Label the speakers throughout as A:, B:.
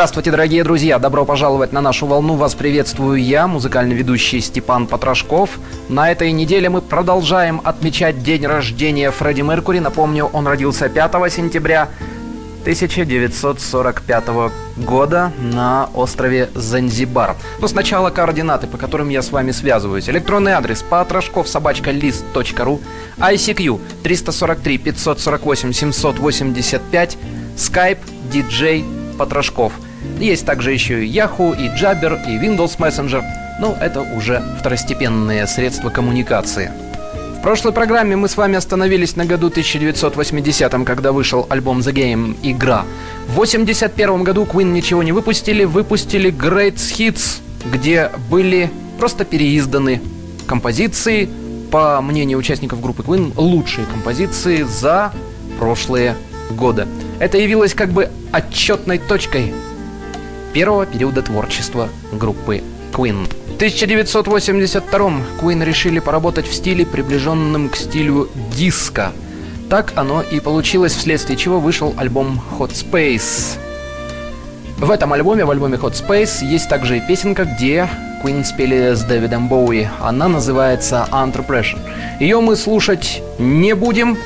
A: Здравствуйте, дорогие друзья! Добро пожаловать на нашу волну. Вас приветствую я, музыкальный ведущий Степан Потрошков. На этой неделе мы продолжаем отмечать день рождения Фредди Меркури. Напомню, он родился 5 сентября 1945 года на острове Занзибар. Но сначала координаты, по которым я с вами связываюсь. Электронный адрес потрошков собачка лист.ру, ICQ 343 548 785, Skype DJ потрошков. Есть также еще и Yahoo, и Jabber, и Windows Messenger, но это уже второстепенные средства коммуникации. В прошлой программе мы с вами остановились на году 1980, когда вышел альбом The Game «Игра». В 1981 году Queen ничего не выпустили, выпустили Great Hits, где были просто переизданы композиции, по мнению участников группы Queen, лучшие композиции за прошлые годы. Это явилось как бы отчетной точкой первого периода творчества группы Queen. В 1982 Queen решили поработать в стиле, приближенном к стилю диска. Так оно и получилось, вследствие чего вышел альбом Hot Space. В этом альбоме, в альбоме Hot Space, есть также и песенка, где Queen спели с Дэвидом Боуи. Она называется Under Pressure. Ее мы слушать не будем,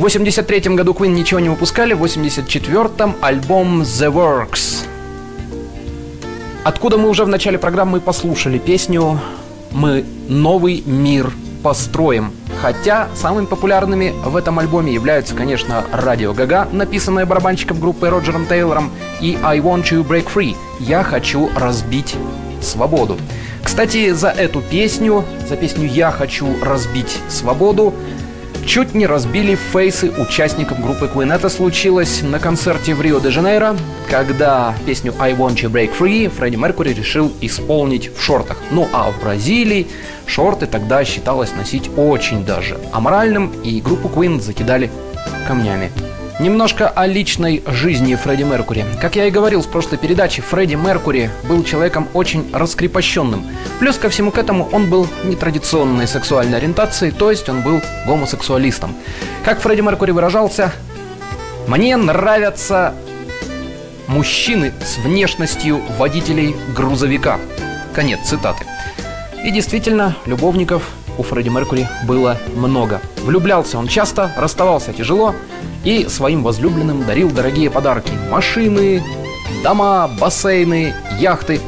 A: в 83 году Queen ничего не выпускали, в 84-м альбом The Works. Откуда мы уже в начале программы послушали песню «Мы новый мир построим». Хотя самыми популярными в этом альбоме являются, конечно, «Радио Гага», написанное барабанщиком группы Роджером Тейлором, и «I Want to Break Free» – «Я хочу разбить свободу». Кстати, за эту песню, за песню «Я хочу разбить свободу» чуть не разбили фейсы участников группы Queen. Это случилось на концерте в Рио-де-Жанейро, когда песню «I Want You Break Free» Фредди Меркури решил исполнить в шортах. Ну а в Бразилии шорты тогда считалось носить очень даже аморальным, и группу Queen закидали камнями. Немножко о личной жизни Фредди Меркури. Как я и говорил в прошлой передаче, Фредди Меркури был человеком очень раскрепощенным. Плюс ко всему к этому он был нетрадиционной сексуальной ориентации, то есть он был гомосексуалистом. Как Фредди Меркури выражался, «Мне нравятся мужчины с внешностью водителей грузовика». Конец цитаты. И действительно, любовников у Фредди Меркури было много. Влюблялся он часто, расставался тяжело и своим возлюбленным дарил дорогие подарки. Машины, дома, бассейны, яхты,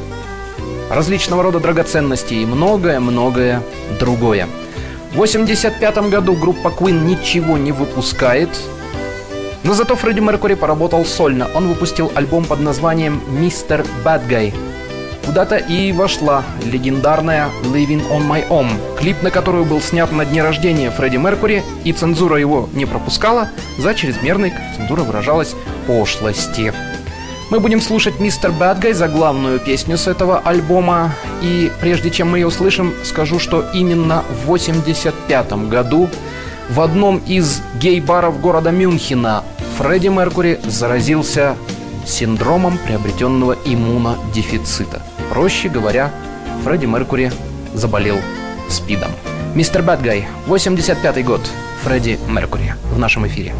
A: различного рода драгоценности и многое-многое другое. В 1985 году группа Queen ничего не выпускает, но зато Фредди Меркури поработал сольно. Он выпустил альбом под названием «Мистер Bad Guy», Куда-то и вошла легендарная «Living on My Own», клип на которую был снят на дне рождения Фредди Меркури, и цензура его не пропускала, за чрезмерной, как цензура выражалась, пошлости. Мы будем слушать «Мистер Бадгай» за главную песню с этого альбома, и прежде чем мы ее услышим, скажу, что именно в 1985 году в одном из гей-баров города Мюнхена Фредди Меркури заразился синдромом приобретенного иммунодефицита. Проще говоря, Фредди Меркури заболел СПИДом. Мистер Бэтгай, 85 год. Фредди Меркури в нашем эфире.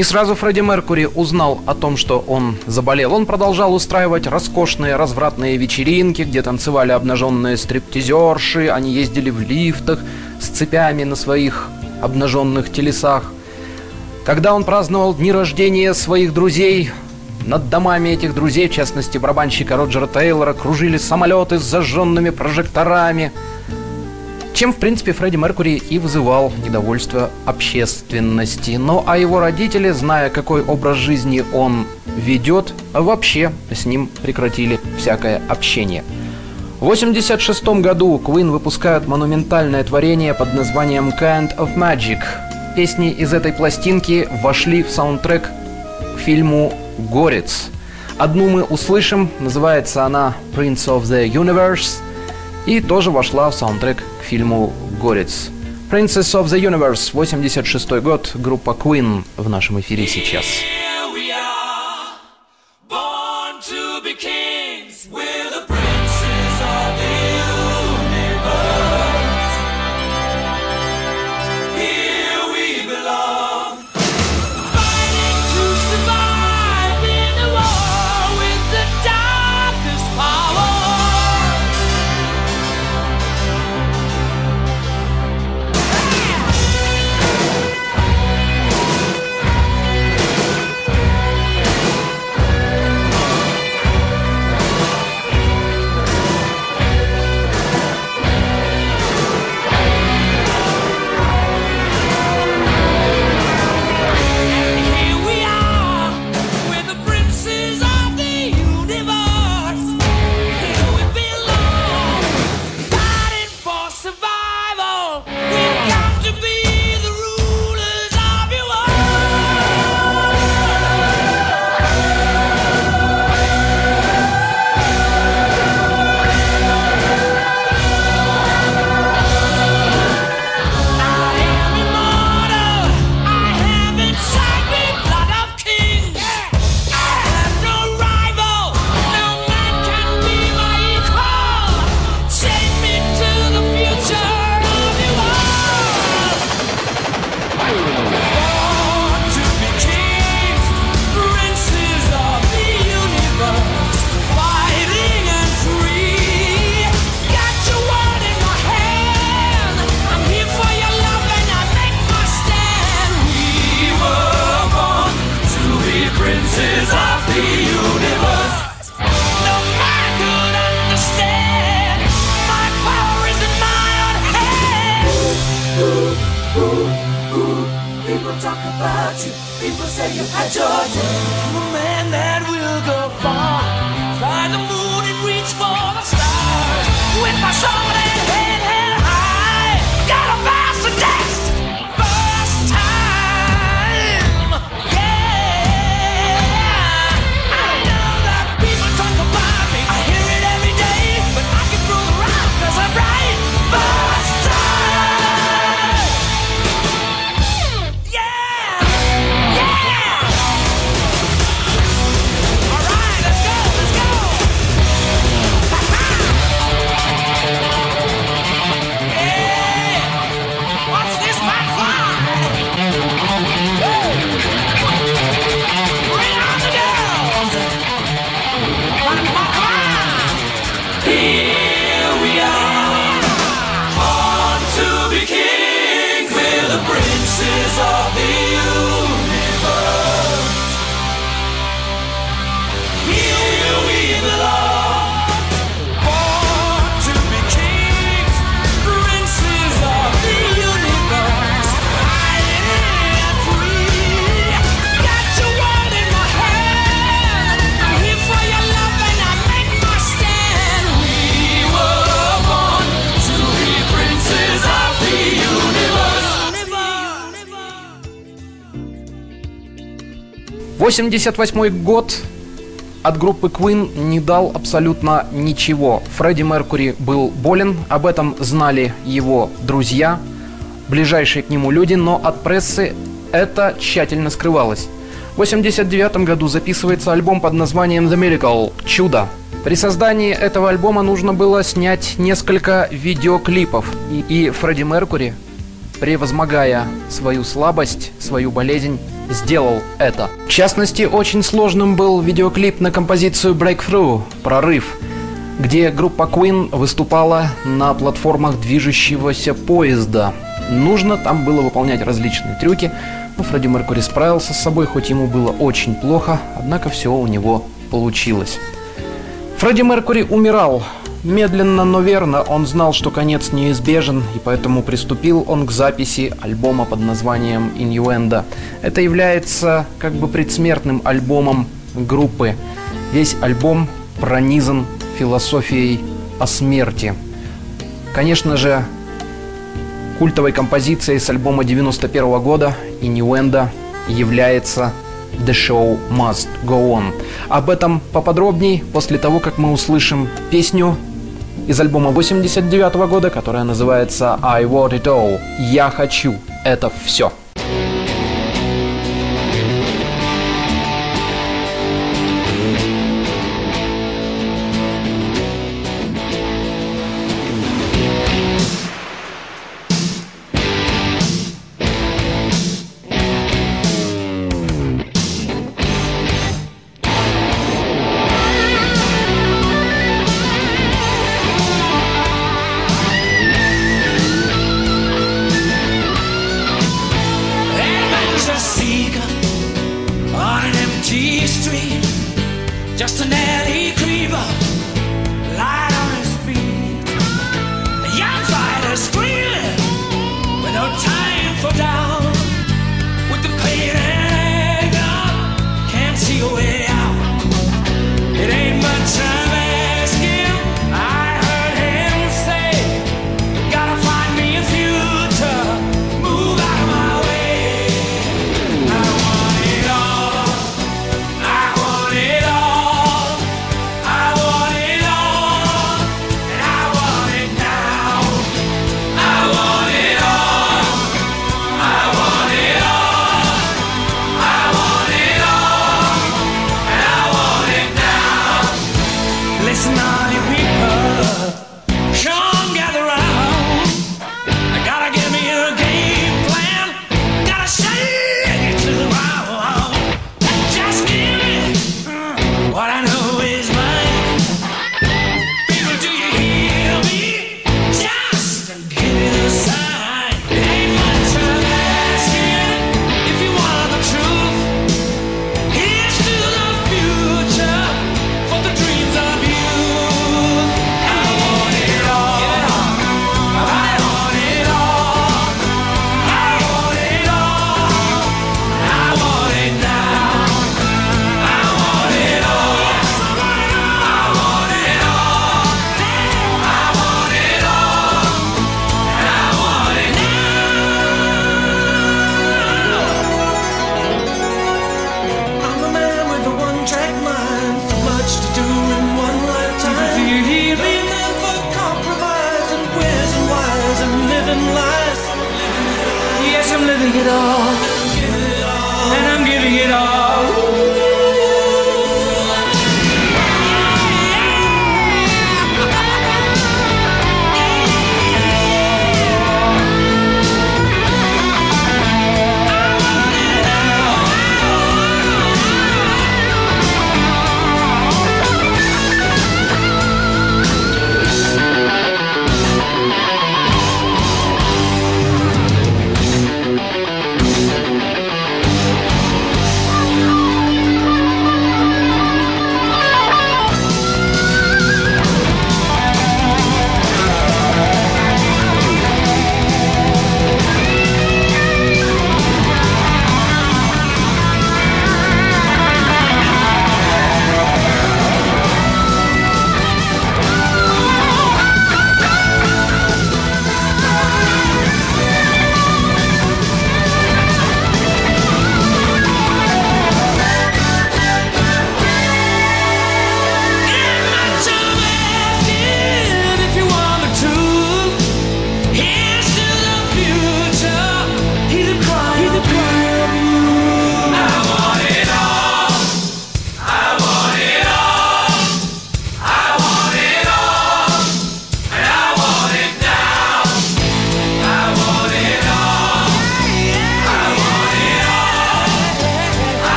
B: Не сразу Фредди Меркури узнал о том, что он заболел. Он продолжал устраивать роскошные развратные вечеринки, где танцевали обнаженные стриптизерши, они ездили в лифтах с цепями на своих обнаженных телесах. Когда он праздновал дни рождения своих друзей, над домами этих друзей, в частности барабанщика Роджера Тейлора, кружили самолеты с зажженными прожекторами – чем, в принципе, Фредди Меркури и вызывал недовольство общественности. Но а его родители, зная, какой образ жизни он ведет, вообще с ним прекратили всякое общение. В 1986 году Queen выпускают монументальное творение под названием Kind of Magic. Песни из этой пластинки вошли в саундтрек к фильму «Горец». Одну мы услышим, называется она «Prince of the Universe», и тоже вошла в саундтрек к фильму «Горец». Princess of the Universe, 86 год, группа Queen в нашем эфире сейчас. Восемьдесят год от группы Queen не дал абсолютно ничего. Фредди Меркури был болен, об этом знали его друзья, ближайшие к нему люди, но от прессы это тщательно скрывалось. В 1989 году записывается альбом под названием The Miracle – «Чудо». При создании этого альбома нужно было снять несколько видеоклипов, и, и Фредди Меркури превозмогая свою слабость, свою болезнь, сделал это. В частности, очень сложным был видеоклип на композицию Breakthrough «Прорыв», где группа Queen выступала на платформах движущегося поезда. Нужно там было выполнять различные трюки, но Фредди Меркури справился с собой, хоть ему было очень плохо, однако все у него получилось. Фредди Меркури умирал. Медленно, но верно, он знал, что конец неизбежен, и поэтому приступил он к записи альбома под названием «Innuendo». Это является как бы предсмертным альбомом группы. Весь альбом пронизан философией о смерти. Конечно же, культовой композицией с альбома 91 года «Innuendo» является The Show Must Go On. Об этом поподробней после того, как мы услышим песню из альбома 89 года, которая называется I Want It All. Я хочу это все. G Street.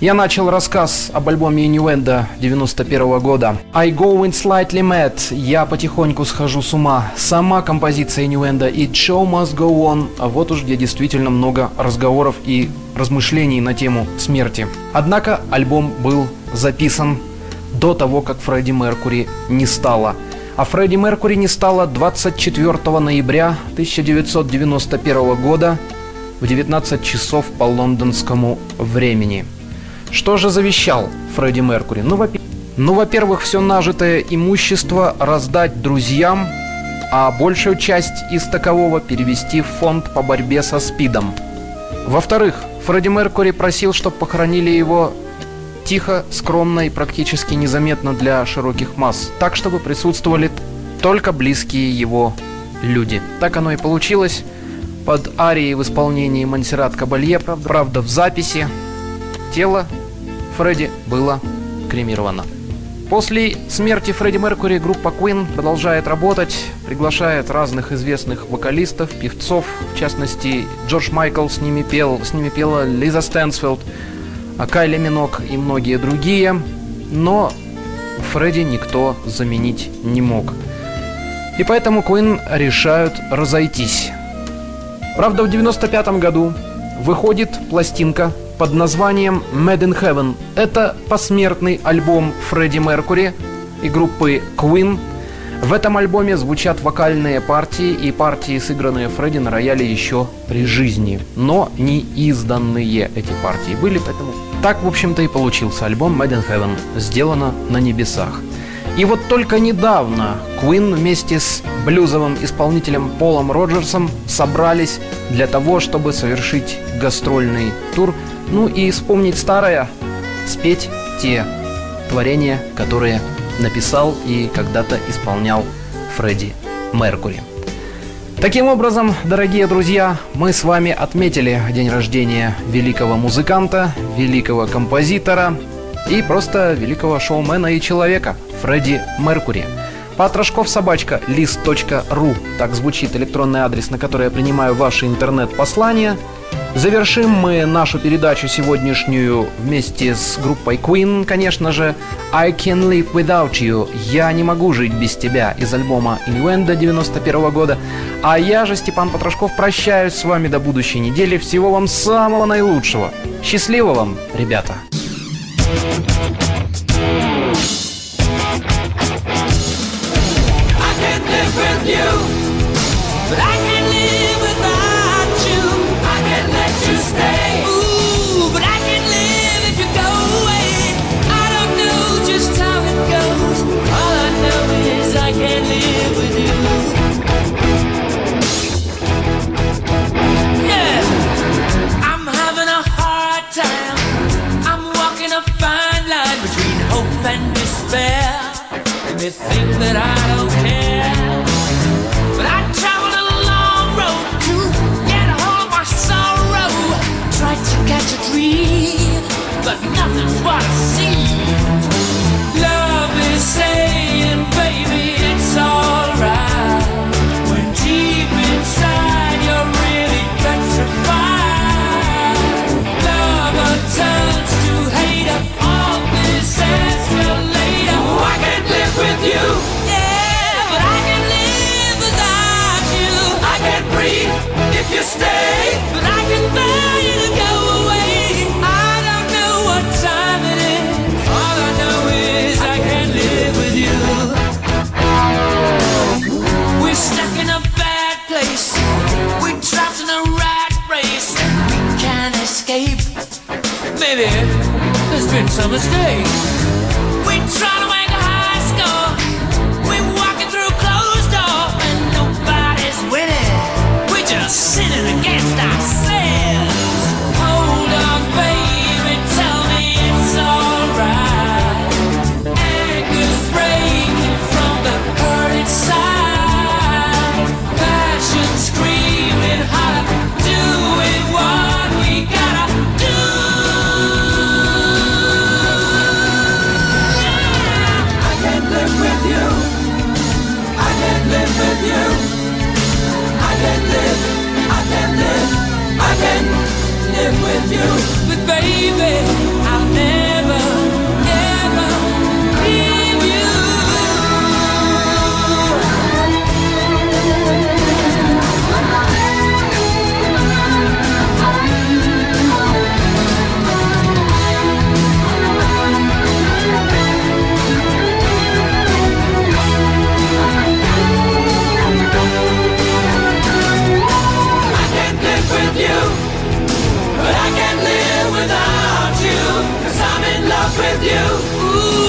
A: Я начал рассказ об альбоме Innuendo 91 года. I go in slightly mad. Я потихоньку схожу с ума. Сама композиция Innuendo It show must go on. А вот уж где действительно много разговоров и размышлений на тему смерти. Однако альбом был записан до того, как Фредди Меркури не стало. А Фредди Меркури не стало 24 ноября 1991 года в 19 часов по лондонскому времени. Что же завещал Фредди Меркури? Ну, во- ну, во-первых, все нажитое имущество раздать друзьям, а большую часть из такового перевести в фонд по борьбе со СПИДом. Во-вторых, Фредди Меркури просил, чтобы похоронили его тихо, скромно и практически незаметно для широких масс, так, чтобы присутствовали только близкие его люди. Так оно и получилось. Под арией в исполнении Монсеррат Кабалье, правда, правда в записи, тело Фредди было кремировано. После смерти Фредди Меркури группа Queen продолжает работать, приглашает разных известных вокалистов, певцов, в частности Джордж Майкл с ними пел, с ними пела Лиза Стэнсфилд, а Кайли Минок и многие другие, но Фредди никто заменить не мог. И поэтому Queen решают разойтись. Правда, в 95 году выходит пластинка под названием Mad in Heaven. Это посмертный альбом Фредди Меркури и группы Queen. В этом альбоме звучат вокальные партии и партии, сыгранные Фредди на рояле еще при жизни, но не изданные эти партии были, поэтому так, в общем-то, и получился альбом Mad in Heaven, сделано на небесах. И вот только недавно Queen вместе с блюзовым исполнителем Полом Роджерсом собрались для того, чтобы совершить гастрольный тур, ну и вспомнить старое, спеть те творения, которые написал и когда-то исполнял Фредди Меркури. Таким образом, дорогие друзья, мы с вами отметили день рождения великого музыканта, великого композитора и просто великого шоумена и человека Фредди Меркури. Патрашков собачка лист.ру Так звучит электронный адрес, на который я принимаю ваши интернет-послания – Завершим мы нашу передачу сегодняшнюю вместе с группой Queen, конечно же, I Can Live Without You, Я не могу жить без тебя из альбома Innuendo 91 года. А я же, Степан Потрошков, прощаюсь с вами до будущей недели. Всего вам самого наилучшего. Счастливо вам, ребята! But they think that I don't care. But I traveled a long road to get a hold of my sorrow. Tried to catch a dream, but nothing's what I see. Love is saying,
B: with you. Ooh.